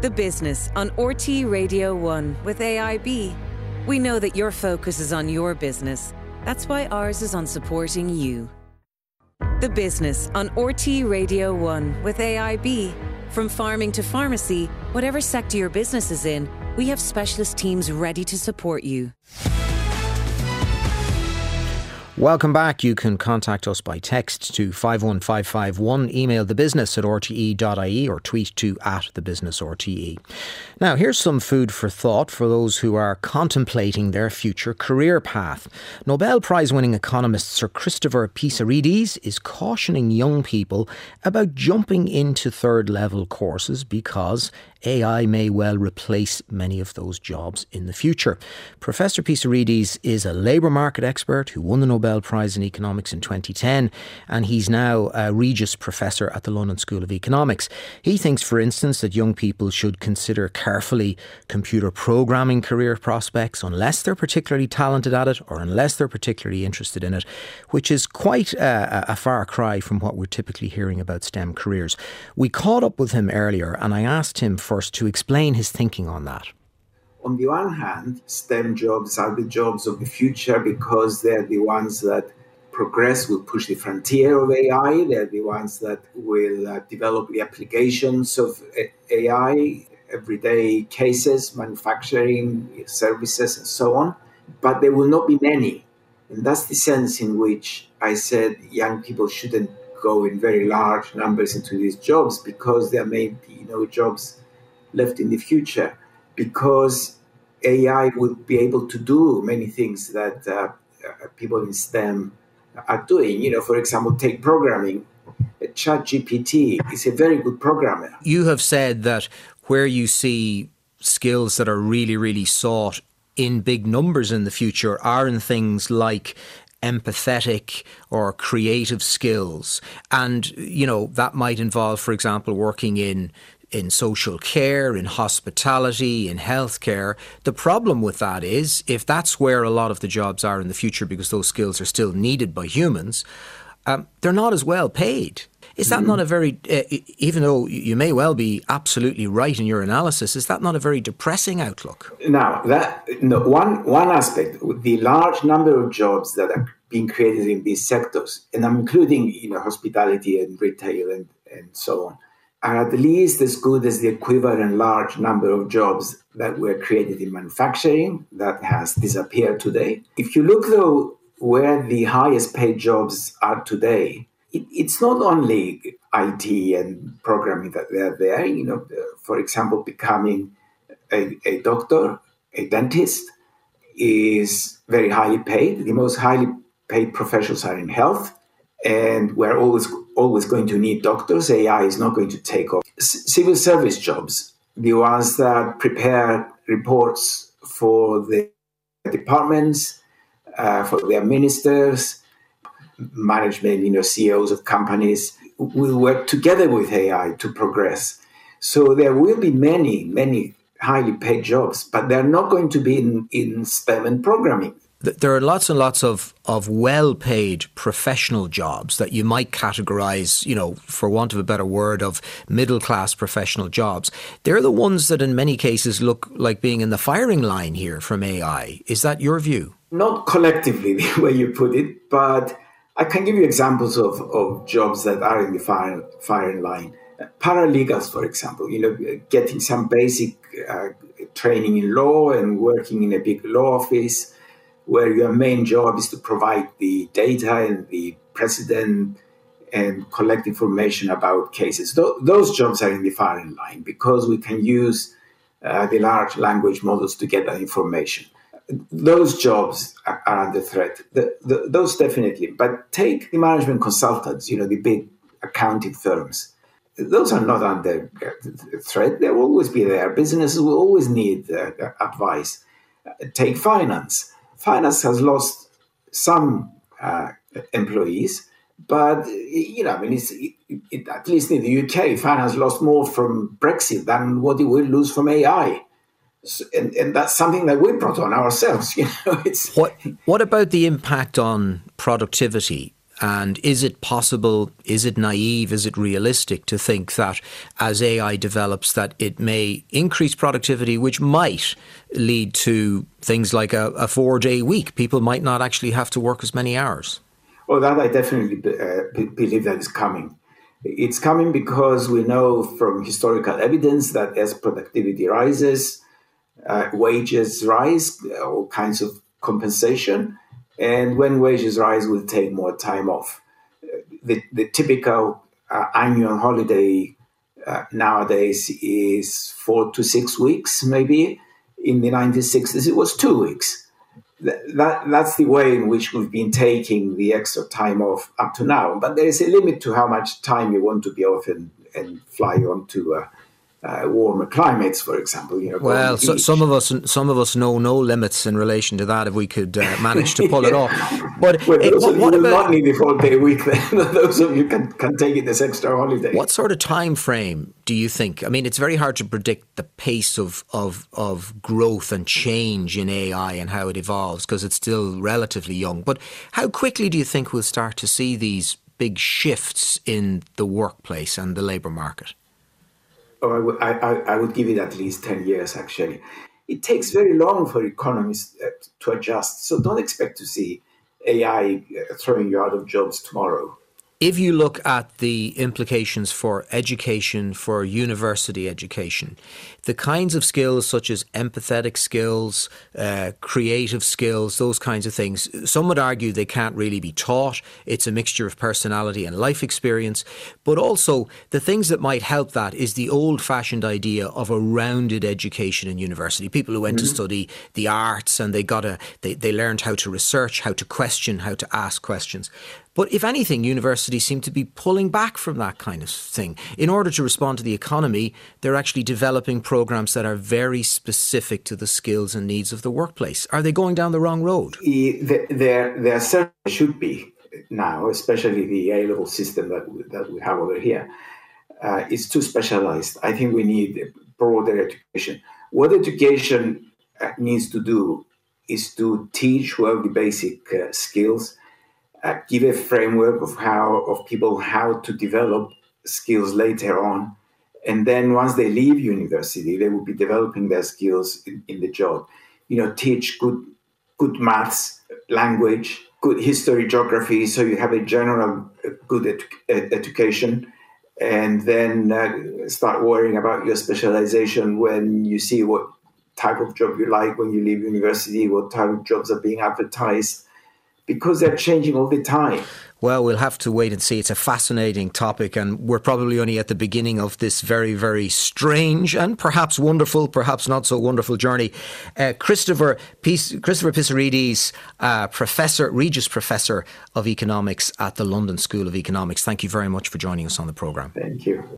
The Business on RTE Radio 1 with AIB. We know that your focus is on your business. That's why ours is on supporting you. The Business on RTE Radio 1 with AIB. From farming to pharmacy, whatever sector your business is in, we have specialist teams ready to support you. Welcome back. You can contact us by text to 51551, email the business at rte.ie or tweet to at the business RTE. Now, here's some food for thought for those who are contemplating their future career path. Nobel Prize winning economist Sir Christopher Pissarides is cautioning young people about jumping into third level courses because AI may well replace many of those jobs in the future. Professor Pissarides is a labour market expert who won the Nobel Prize in Economics in 2010, and he's now a Regius Professor at the London School of Economics. He thinks, for instance, that young people should consider carefully computer programming career prospects unless they're particularly talented at it or unless they're particularly interested in it, which is quite a, a far cry from what we're typically hearing about STEM careers. We caught up with him earlier, and I asked him first to explain his thinking on that. On the one hand, STEM jobs are the jobs of the future because they're the ones that progress, will push the frontier of AI. They're the ones that will uh, develop the applications of AI, everyday cases, manufacturing, services, and so on. But there will not be many. And that's the sense in which I said young people shouldn't go in very large numbers into these jobs because there may be no jobs left in the future because AI would be able to do many things that uh, people in STEM are doing. You know, for example, take programming. ChatGPT is a very good programmer. You have said that where you see skills that are really, really sought in big numbers in the future are in things like empathetic or creative skills. And, you know, that might involve, for example, working in in social care, in hospitality, in healthcare. The problem with that is if that's where a lot of the jobs are in the future because those skills are still needed by humans, um, they're not as well paid. Is that mm. not a very, uh, even though you may well be absolutely right in your analysis, is that not a very depressing outlook? Now, that no, one one aspect, the large number of jobs that are being created in these sectors, and I'm including you know hospitality and retail and, and so on, are at least as good as the equivalent large number of jobs that were created in manufacturing that has disappeared today. If you look, though, where the highest paid jobs are today, it, it's not only IT and programming that they're there. You know, for example, becoming a, a doctor, a dentist is very highly paid. The most highly paid professions are in health, and we're always always going to need doctors. AI is not going to take off. Civil service jobs, the ones that prepare reports for the departments, uh, for their ministers, management, you know, CEOs of companies, will work together with AI to progress. So there will be many, many highly paid jobs, but they're not going to be in, in STEM and programming there are lots and lots of, of well paid professional jobs that you might categorize, you know, for want of a better word, of middle class professional jobs. They're the ones that in many cases look like being in the firing line here from AI. Is that your view? Not collectively, the way you put it, but I can give you examples of, of jobs that are in the firing, firing line. Paralegals, for example, you know, getting some basic uh, training in law and working in a big law office where your main job is to provide the data and the precedent and collect information about cases. Th- those jobs are in the firing line because we can use uh, the large language models to get that information. Those jobs are, under threat. The, the, those definitely. But take the management consultants, you know, the big accounting firms. Those are not under threat. They'll always be there. Businesses will always need uh, advice. Take finance finance has lost some uh, employees, but you know, I mean, it, it, at least in the UK, finance lost more from Brexit than what it will lose from AI. So, and, and, that's something that we brought on ourselves. You know, it's what. What about the impact on productivity? And is it possible, is it naive, is it realistic to think that as AI develops that it may increase productivity, which might lead to things like a, a four day week? People might not actually have to work as many hours. Well, that I definitely uh, believe that is coming. It's coming because we know from historical evidence that as productivity rises, uh, wages rise, all kinds of compensation, and when wages rise, we'll take more time off. The, the typical uh, annual holiday uh, nowadays is four to six weeks, maybe. In the 1960s, it was two weeks. That, that, that's the way in which we've been taking the extra time off up to now. But there is a limit to how much time you want to be off and, and fly on to uh, uh, warmer climates, for example. You know, well, so, some of us, some of us know no limits in relation to that if we could uh, manage to pull it off. But well, those what, what about, not need a full day week. Then those of you can can take it as extra holiday. What sort of time frame do you think? I mean, it's very hard to predict the pace of of of growth and change in AI and how it evolves because it's still relatively young. But how quickly do you think we'll start to see these big shifts in the workplace and the labour market? Oh, I, I, I would give it at least 10 years actually. It takes very long for economies uh, to adjust. So don't expect to see AI uh, throwing you out of jobs tomorrow. If you look at the implications for education, for university education, the kinds of skills such as empathetic skills, uh, creative skills, those kinds of things, some would argue they can't really be taught. It's a mixture of personality and life experience. But also, the things that might help that is the old fashioned idea of a rounded education in university. People who went mm-hmm. to study the arts and they got a, they, they learned how to research, how to question, how to ask questions. But if anything, universities seem to be pulling back from that kind of thing. In order to respond to the economy, they're actually developing programs that are very specific to the skills and needs of the workplace. Are they going down the wrong road? There, there certainly should be now, especially the A level system that, that we have over here. Uh, it's too specialized. I think we need broader education. What education uh, needs to do is to teach well the basic uh, skills uh, give a framework of how of people how to develop skills later on. And then once they leave university they will be developing their skills in, in the job. You know teach good good maths language good history geography so you have a general uh, good edu- education. And then uh, start worrying about your specialization when you see what type of job you like when you leave university what type of jobs are being advertised because they're changing all the time. Well, we'll have to wait and see. It's a fascinating topic, and we're probably only at the beginning of this very, very strange and perhaps wonderful, perhaps not so wonderful journey. Uh, Christopher Christopher Pissarides, uh, Professor, Regius Professor of Economics at the London School of Economics. Thank you very much for joining us on the programme. Thank you.